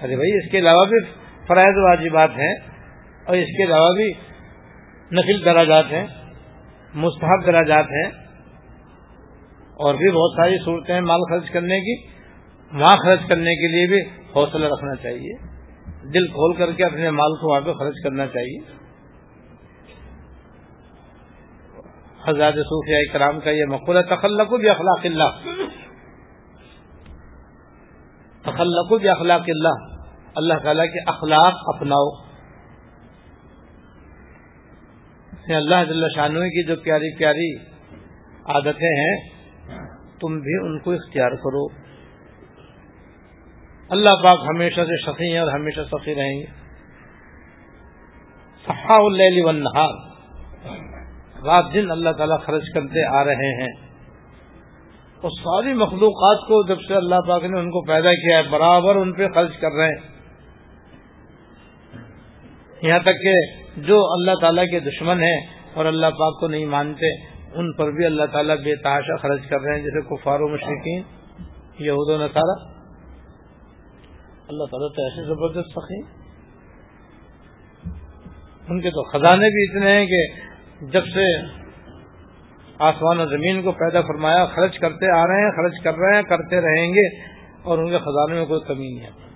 ارے بھائی، اس کے علاوہ بھی فرائض واجبات ہیں اور اس کے علاوہ بھی نفل دراجات ہیں، مستحب دراجات ہیں اور بھی بہت ساری صورتیں مال خرچ کرنے کی۔ وہاں خرچ کرنے کے لیے بھی حوصلہ رکھنا چاہیے۔ دل کھول کر کے اپنے مال کو وہاں پہ خرچ کرنا چاہیے۔ حضرات صوفیہ کرام کا یہ مقولہ، تخلق بھی اخلاق اللہ۔ تخلق بھی اخلاق اللہ۔ اللہ تعالیٰ کے اخلاق اپناؤ۔ اللہ جل شانوی کی جو پیاری پیاری عادتیں ہیں، تم بھی ان کو اختیار کرو۔ اللہ پاک ہمیشہ سے سخی ہیں اور ہمیشہ سخی رہیں گے۔ والنہار رات دن اللہ تعالیٰ خرچ کرتے آ رہے ہیں۔ اور ساری مخلوقات کو جب سے اللہ پاک نے ان کو پیدا کیا ہے، برابر ان پہ خرچ کر رہے ہیں۔ یہاں تک کہ جو اللہ تعالیٰ کے دشمن ہیں اور اللہ پاک کو نہیں مانتے، ان پر بھی اللہ تعالیٰ بے تحاشا خرچ کر رہے ہیں، جیسے کفار و مشرقین یہود و نصارہ۔ اللہ تعالیٰ تو ایسے زبردست سخی ان کے تو خزانے بھی اتنے ہیں کہ جب سے آسمان و زمین کو پیدا فرمایا، خرچ کرتے آ رہے ہیں، خرچ کر رہے ہیں، کرتے رہیں گے اور ان کے خزانے میں کوئی کمی نہیں ہے۔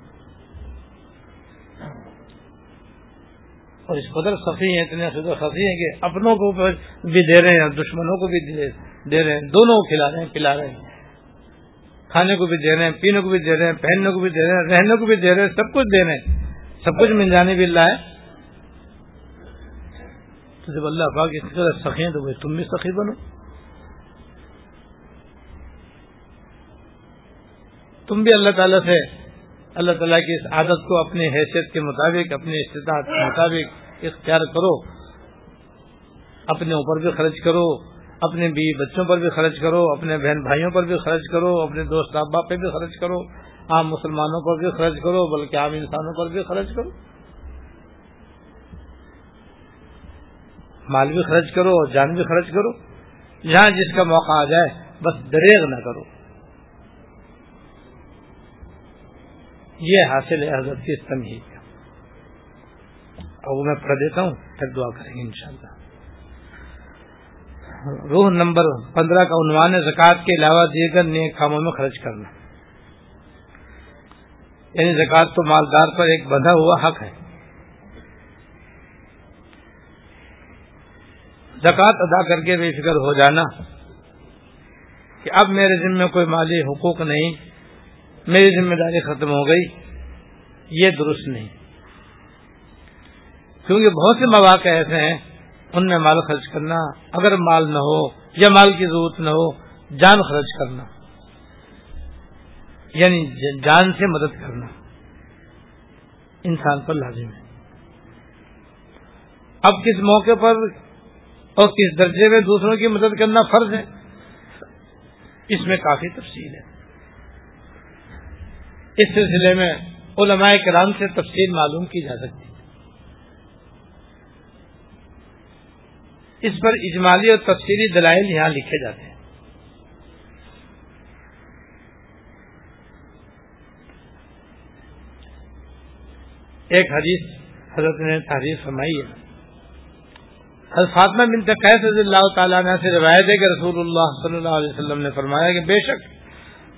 اور اس قدر سخی ہیں، اتنے سخی ہیں کہ اپنوں کو بھی دے رہے ہیں دشمنوں کو بھی دے رہے ہیں۔ دونوں کو کھلا رہے ہیں، پلا رہے ہیں۔ کھانے کو بھی دے رہے ہیں، پینے کو بھی دے رہے ہیں، پہننے کو بھی دے رہے ہیں، رہنے کو بھی دے رہے ہیں، سب کچھ دے رہے ہیں۔ سب کچھ مل جانے بھی اللہ ہے۔ تو جب اللہ پاک اس طرح سخی ہیں تو بھائی تم بھی سخی بنو۔ تم بھی اللہ تعالیٰ سے، اللہ تعالیٰ کی اس عادت کو اپنی حیثیت کے مطابق، اپنی استطاعت کے مطابق اختیار کرو۔ اپنے اوپر بھی خرچ کرو۔ اپنے بیوی بچوں پر بھی خرچ کرو، اپنے بہن بھائیوں پر بھی خرچ کرو، اپنے دوست احباب پہ بھی خرچ کرو، عام مسلمانوں پر بھی خرچ کرو، بلکہ عام انسانوں پر بھی خرچ کرو۔ مال بھی خرچ کرو اور جان بھی خرچ کرو۔ جہاں جس کا موقع آ جائے، بس دریغ نہ کرو۔ یہ حاصل ہے حضرت کی تمہید اب میں پڑھ دیتا ہوں، پھر دعا کریں گے انشاءاللہ۔ روح نمبر پندرہ کا عنوان زکوٰۃ کے علاوہ دیگر نیک کاموں میں خرچ کرنا۔ یعنی زکوٰۃ تو مالدار پر ایک بندھا ہوا حق ہے۔ زکوٰۃ ادا کر کے بے فکر ہو جانا کہ اب میرے ذمہ کوئی مالی حقوق نہیں، میری ذمہ داری ختم ہو گئی، یہ درست نہیں۔ کیونکہ بہت سے مواقع ایسے ہیں ان میں مال خرچ کرنا، اگر مال نہ ہو یا مال کی ضرورت نہ ہو، جان خرچ کرنا۔ یعنی جان سے مدد کرنا۔ انسان پر لازم ہے۔ اب کس موقع پر اور کس درجے میں دوسروں کی مدد کرنا فرض ہے؟ اس میں کافی تفصیل ہے۔ اس سلسلے میں علماء کرام سے تفصیل معلوم کی جا سکتی۔ اس پر اجمالی اور تفصیلی دلائل یہاں لکھے جاتے ہیں۔ ایک حدیث حضرت نے تعریف فرمائی ہے۔ حضرت فاطمہ بنت قیس رضی اللہ تعالیٰ نے سے روایت ہے کہ رسول اللہ صلی اللہ علیہ وسلم نے فرمایا کہ بے شک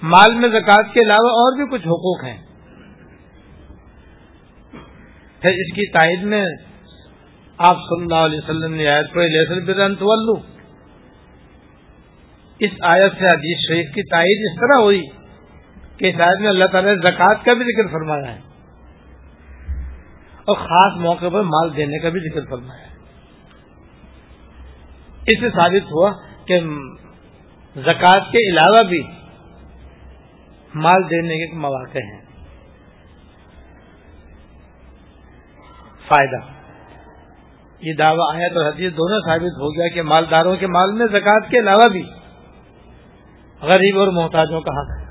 مال میں زکوٰۃ کے علاوہ اور بھی کچھ حقوق ہیں۔ پھر اس کی تائید میں آپ صلی اللہ علیہ وسلم نے آیت کو اس آیت سے حدیث شریف کی تائید اس طرح ہوئی کہ اس آیت میں اللہ تعالی نے زکوٰۃ کا بھی ذکر فرمایا ہے اور خاص موقع پر مال دینے کا بھی ذکر فرمایا ہے۔ اس سے ثابت ہوا کہ زکوٰۃ کے علاوہ بھی مال دینے کے مواقع ہیں۔ فائدہ یہ دعویٰ آیا تو حدیث دونوں ثابت ہو گیا کہ مالداروں کے مال میں زکوٰۃ کے علاوہ بھی غریب اور محتاجوں کا حق ہے۔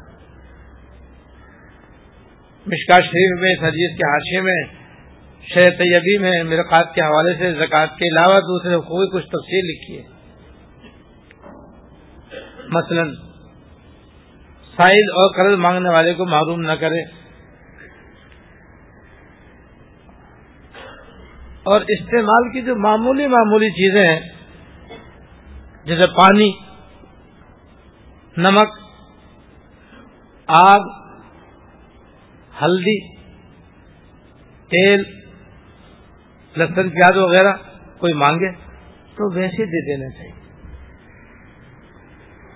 مشکا شریف میں اس حدیث کے حاشے میں شہ طیبی میں مرقات کے حوالے سے زکوٰۃ کے علاوہ دوسرے کوئی کچھ تفصیل لکھی ہے۔ مثلا سائز اور قرض مانگنے والے کو معروم نہ کرے۔ اور استعمال کی جو معمولی معمولی چیزیں ہیں، جیسے پانی، نمک، آگ، ہلدی، تیل، لہسن، پیاز وغیرہ کوئی مانگے تو ویسے دے دینا چاہیے۔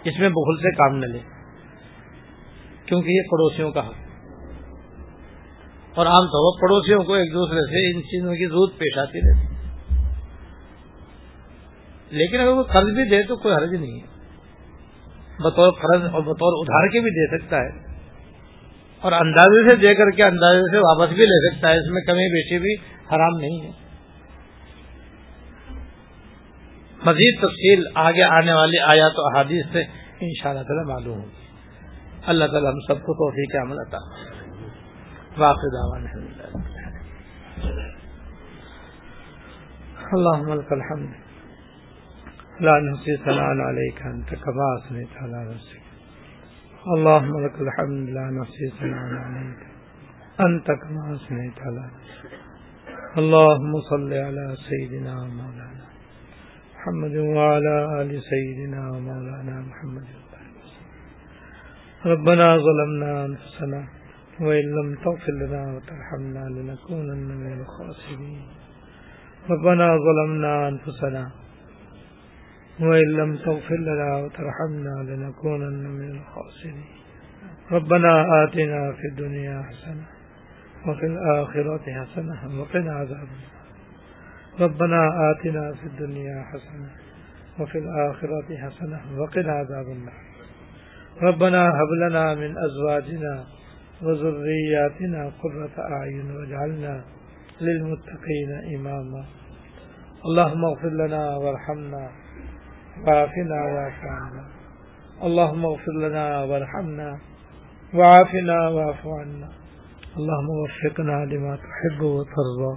اس میں بخل سے کام نہ لے، کیونکہ یہ پڑوسیوں کا حق۔ اور عام طور پر پڑوسیوں کو ایک دوسرے سے ان چیزوں کی ضرورت پیش آتی رہتی لیکن اگر وہ قرض بھی دے تو کوئی حرج نہیں ہے۔ بطور قرض اور بطور ادھار کے بھی دے سکتا ہے۔ اور اندازے سے دے کر کے اندازے سے واپس بھی لے سکتا ہے۔ اس میں کمی بیشی بھی حرام نہیں ہے۔ مزید تفصیل آگے آنے والی آیات و احادیث سے ان شاء اللہ تعالیٰ معلوم ہوگی۔ اللہ تعالیٰ ہم سب کو توفیق عمل عطا واقع اللهم لك الحمد۔ لا نحصي ثناء عليك أنت كما أثنيت على نفسك اللهم لك الحمد، لا نحصي ثناء عليك أنت كما أثنيت على نفسك اللهم صل على سيدنا مولانا محمد وعلى آل سيدنا مولانا محمد. ربنا ظلمنا أنفسنا وإن لم تغفر لنا وترحمنا لنكونن من الخاسرين. ربنا ظلمنا أنفسنا وإن لم تغفر لنا وترحمنا لنكونن من الخاسرين. ربنا آتنا في الدنيا حسنة وفي الآخرة حسنة وقنا عذاب ربنا آتنا في الدنيا حسنة وفي الآخرة حسنة وقنا عذاب النار. ربنا هب لنا من أزواجنا وذرياتنا قرة أعين واجعلنا للمتقين إماما اللهم اغفر لنا وارحمنا وعافنا واعف عنا اللهم اغفر لنا وارحمنا وعافنا واعف عنا. اللهم وفقنا لما تحب وترضى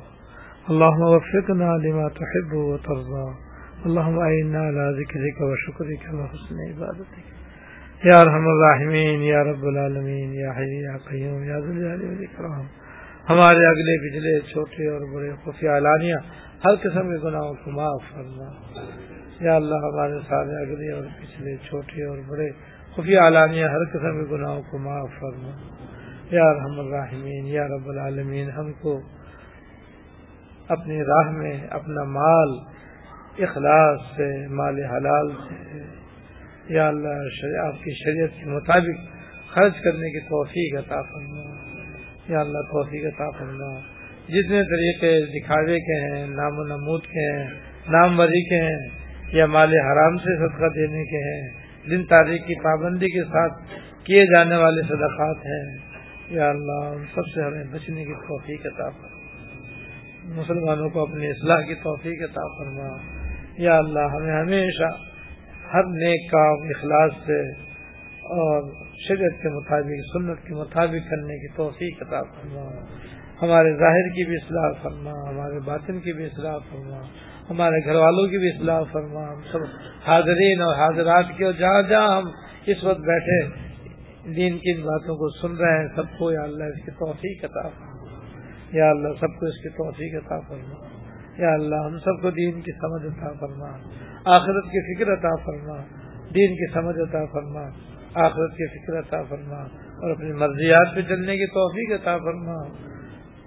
اللهم وفقنا لما تحب وترضى اللهم أعنا على ذكرك وشكرك وحسن عبادتك یا رحم الرحمین یا رب العالمین، یا حی، یا قیوم، یا والاکرام ہمارے اگلے پچھلے چھوٹے اور بڑے خفیہ اعلانیہ، ہر قسم کے گناہوں کو معاف فرما۔ یا اللہ، ہمارے سارے اگلے اور پچھلے چھوٹے اور بڑے خفیہ اعلانیہ، ہر قسم کے گناہوں کو معاف فرما۔ یا رحم الرحمین یا رب العالمین، ہم کو اپنی راہ میں، اپنا مال، اخلاص سے، مال حلال سے یا اللہ آپ کی شریعت کے مطابق خرچ کرنے کی توفیق عطا فرما۔ یا اللہ، توفیق عطا فرما۔ جتنے طریقے دکھاوے کے ہیں، نام و نمود کے ہیں نام وری کے ہیں، یا مال حرام سے صدقہ دینے کے ہیں، جن تاریخ کی پابندی کے ساتھ کیے جانے والے صدقات ہیں، یا اللہ، ان سب سے ہمیں بچنے کی توفیق عطا فرما۔ مسلمانوں کو اپنی اصلاح کی توفیق عطا فرما۔ یا اللہ، ہمیں ہمیشہ ہر نیک کام اخلاص سے اور شریعت کے مطابق، سنت کے مطابق کرنے کی توفیق عطا فرما۔ ہمارے ظاہر کی بھی اصلاح فرما، ہمارے باطن کی بھی اصلاح فرما، ہمارے گھر والوں کی بھی اصلاح فرما۔ ہم سب حاضرین اور حاضرات کی اور جہاں جہاں ہم اس وقت بیٹھے، دین کی ان باتوں کو سن رہے ہیں، سب کو یا اللہ اس کی توفیق عطا فرما۔ یا اللہ سب کو اس کی توفیق عطا فرما۔ یا اللہ ہم سب کو دین کی سمجھ عطا فرما۔ آخرت کی فکر عطا فرما، دین کی سمجھ عطا فرما، آخرت کی فکر عطا فرما، اور اپنی مرضیات پہ چلنے کی توفیق عطا فرما۔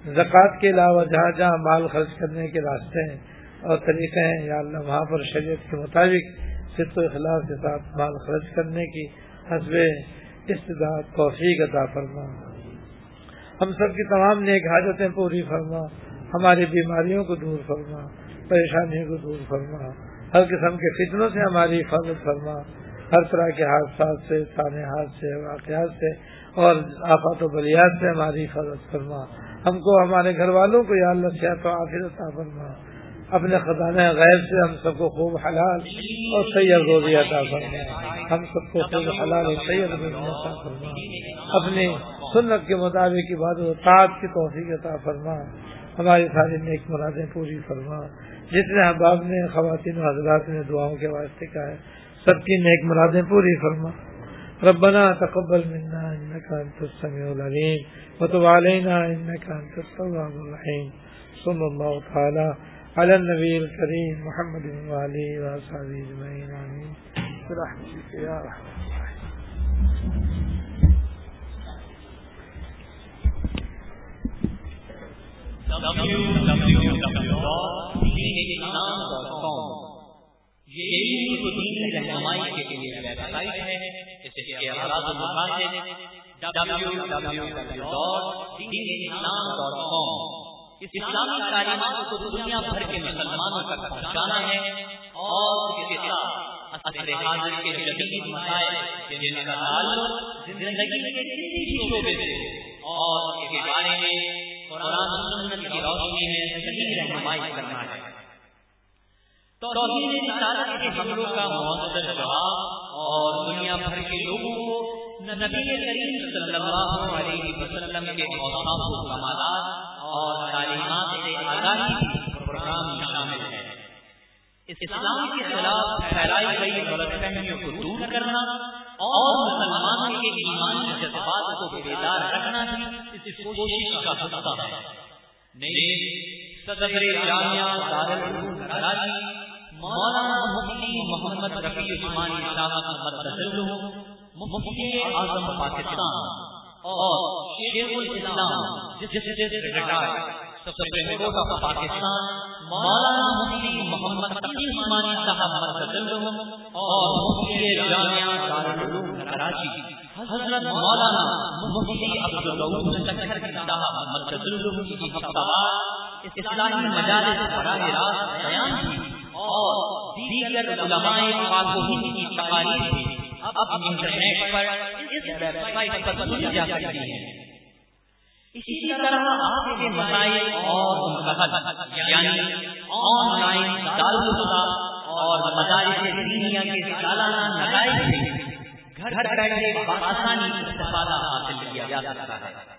زکوٰۃ کے علاوہ جہاں جہاں مال خرچ کرنے کے راستے ہیں اور طریقے ہیں، یا اللہ وہاں پر شریعت کے مطابق صرف و اخلاق کے ساتھ مال خرچ کرنے کی حسب استداد توفیق عطا فرما۔ ہم سب کی تمام نیک حاجتیں پوری فرما، ہماری بیماریوں کو دور فرما، پریشانیوں کو دور فرما۔ ہر قسم کے فتنوں سے ہماری حفاظت فرما۔ ہر طرح کے حادثات سے سانحات سے، واقعات سے اور آفات و بلیات سے ہماری حفاظت فرما۔ ہم کو، ہمارے گھر والوں کو یا اللہ صحت و عطا فرما۔ اپنے خزانہ غیر سے ہم سب کو خوب حلال اور سید روزی عطا فرما۔ ہم سب کو خوب حلال اور سید روزی عطا فرما۔ اپنی سنت کے مطابق عبادت و کی توفیق عطا فرما۔ ہماری ساری نیک مرادیں پوری فرما۔ جتنے احباب نے، خواتین و حضرات نے دعاؤں کے واسطے کا ہے، سب کی نیک مرادیں پوری فرما۔ ربنا تقبل منا انك انت السميع العليم وتب علينا انك انت التواب الرحيم صلى الله تعالى على النبي الكريم محمد وعلى اله وصحبه اجمعين امين برحمتك يا رحمن رہنمائی کے لیے ویب سائٹ ہے اس کے حالات اسلامی تعلیمات کو دنیا بھر کے مسلمانوں تک پہنچانا ہے، اور حاضر کے جدید مسائل، جن کا تعلق زندگی کے کسی بھی شعبے سے، اور اس کے بارے میں قرآن سنت کی روشنی میں صحیح رہنمائی کرنا توحید رسالت کے حملوں کا مؤثر جواب اور دنیا بھر کے لوگوں کو نبی کریم صلی اللہ علیہ وسلم کے اوصاف و کمالات اور تعلیمات سے آگاہی پروگرام شامل ہے اسلام کے خلاف پھیلائی گئی غلط فہمیوں کو دور کرنا اور مسلمانوں کے ایمانی جذبات کو بیدار رکھنا بھی اس کوشش کا حصہ ہے۔ نئی صدر جامعہ دارالعلوم کراچی مولانا مفتی محمد رفیع عثمانی صاحب مدرسل مفتی اعظم پاکستان اور شیخ الاسلام سپریم کورٹ آف پاکستان، مولانا مفتی محمد تقی عثمانی صاحب مدرسل اور مفتی جامعہ دارالعلوم کراچی، حضرت مولانا مفتی عبد الرؤوف عبدالرؤوف صاحب مرکز العلوم کی ہفتہ وار اسلامی مجالس براہ راست بیان کی اور دیگر علماء پاک کی تقاریر اب انٹرنیٹ پر اس ویب سائٹ پر سنی جا سکتی ہے اسی طرح آپ کے مسائل اور منتخب یعنی آن لائن دارالفتا اور مدارس دینیا کے سالانہ نتائج سے گھر بیٹھے بآسانی استفادہ حاصل کیا جا سکتا ہے۔